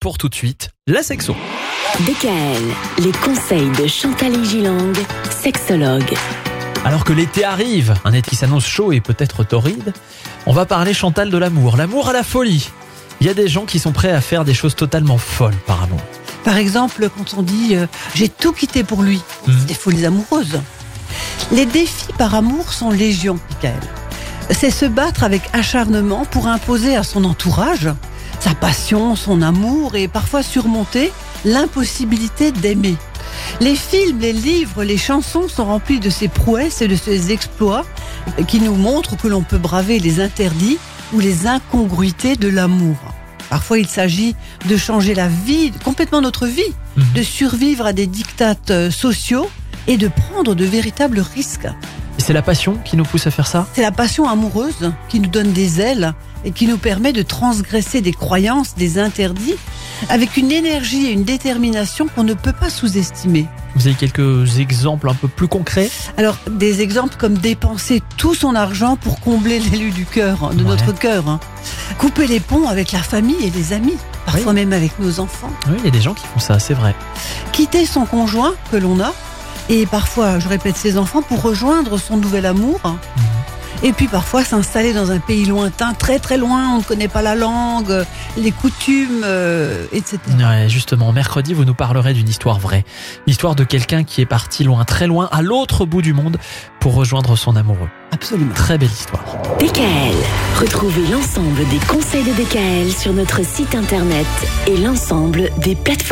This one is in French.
Pour tout de suite, la sexo. DKL, les conseils de Chantal Gilang, sexologue. Alors que l'été arrive, un été qui s'annonce chaud et peut-être torride, on va parler Chantal de l'amour, l'amour à la folie. Il y a des gens qui sont prêts à faire des choses totalement folles par amour. Par exemple, quand on dit euh, j'ai tout quitté pour lui, Mhm. c'est des folies amoureuses. Les défis par amour sont légion, Michael. C'est se battre avec acharnement pour imposer à son entourage sa passion, son amour et parfois surmonter l'impossibilité d'aimer. Les films, les livres, les chansons sont remplis de ces prouesses et de ces exploits qui nous montrent que l'on peut braver les interdits ou les incongruités de l'amour. Parfois, il s'agit de changer la vie, complètement notre vie, Mhm. de survivre à des dictates euh, sociaux et de prendre de véritables risques. Et c'est la passion qui nous pousse à faire ça C'est la passion amoureuse qui nous donne des ailes et qui nous permet de transgresser des croyances, des interdits, avec une énergie et une détermination qu'on ne peut pas sous-estimer. Vous avez quelques exemples un peu plus concrets Alors, des exemples comme dépenser tout son argent pour combler l'élu du cœur, de Ouais. notre cœur. hein. Couper les ponts avec la famille et les amis, parfois même avec nos enfants. Oui, il y a des gens qui font ça, c'est vrai. quitter son conjoint que l'on a et parfois, je répète, ses enfants pour rejoindre son nouvel amour. Et puis parfois s'installer dans un pays lointain, très très loin, on ne connaît pas la langue, les coutumes, euh, etc. Ouais, justement, mercredi, vous nous parlerez d'une histoire vraie. L'histoire de quelqu'un qui est parti loin, très loin, à l'autre bout du monde pour rejoindre son amoureux. Absolument. Très belle histoire. DKL, retrouvez l'ensemble des conseils de DKL sur notre site internet et l'ensemble des plateformes.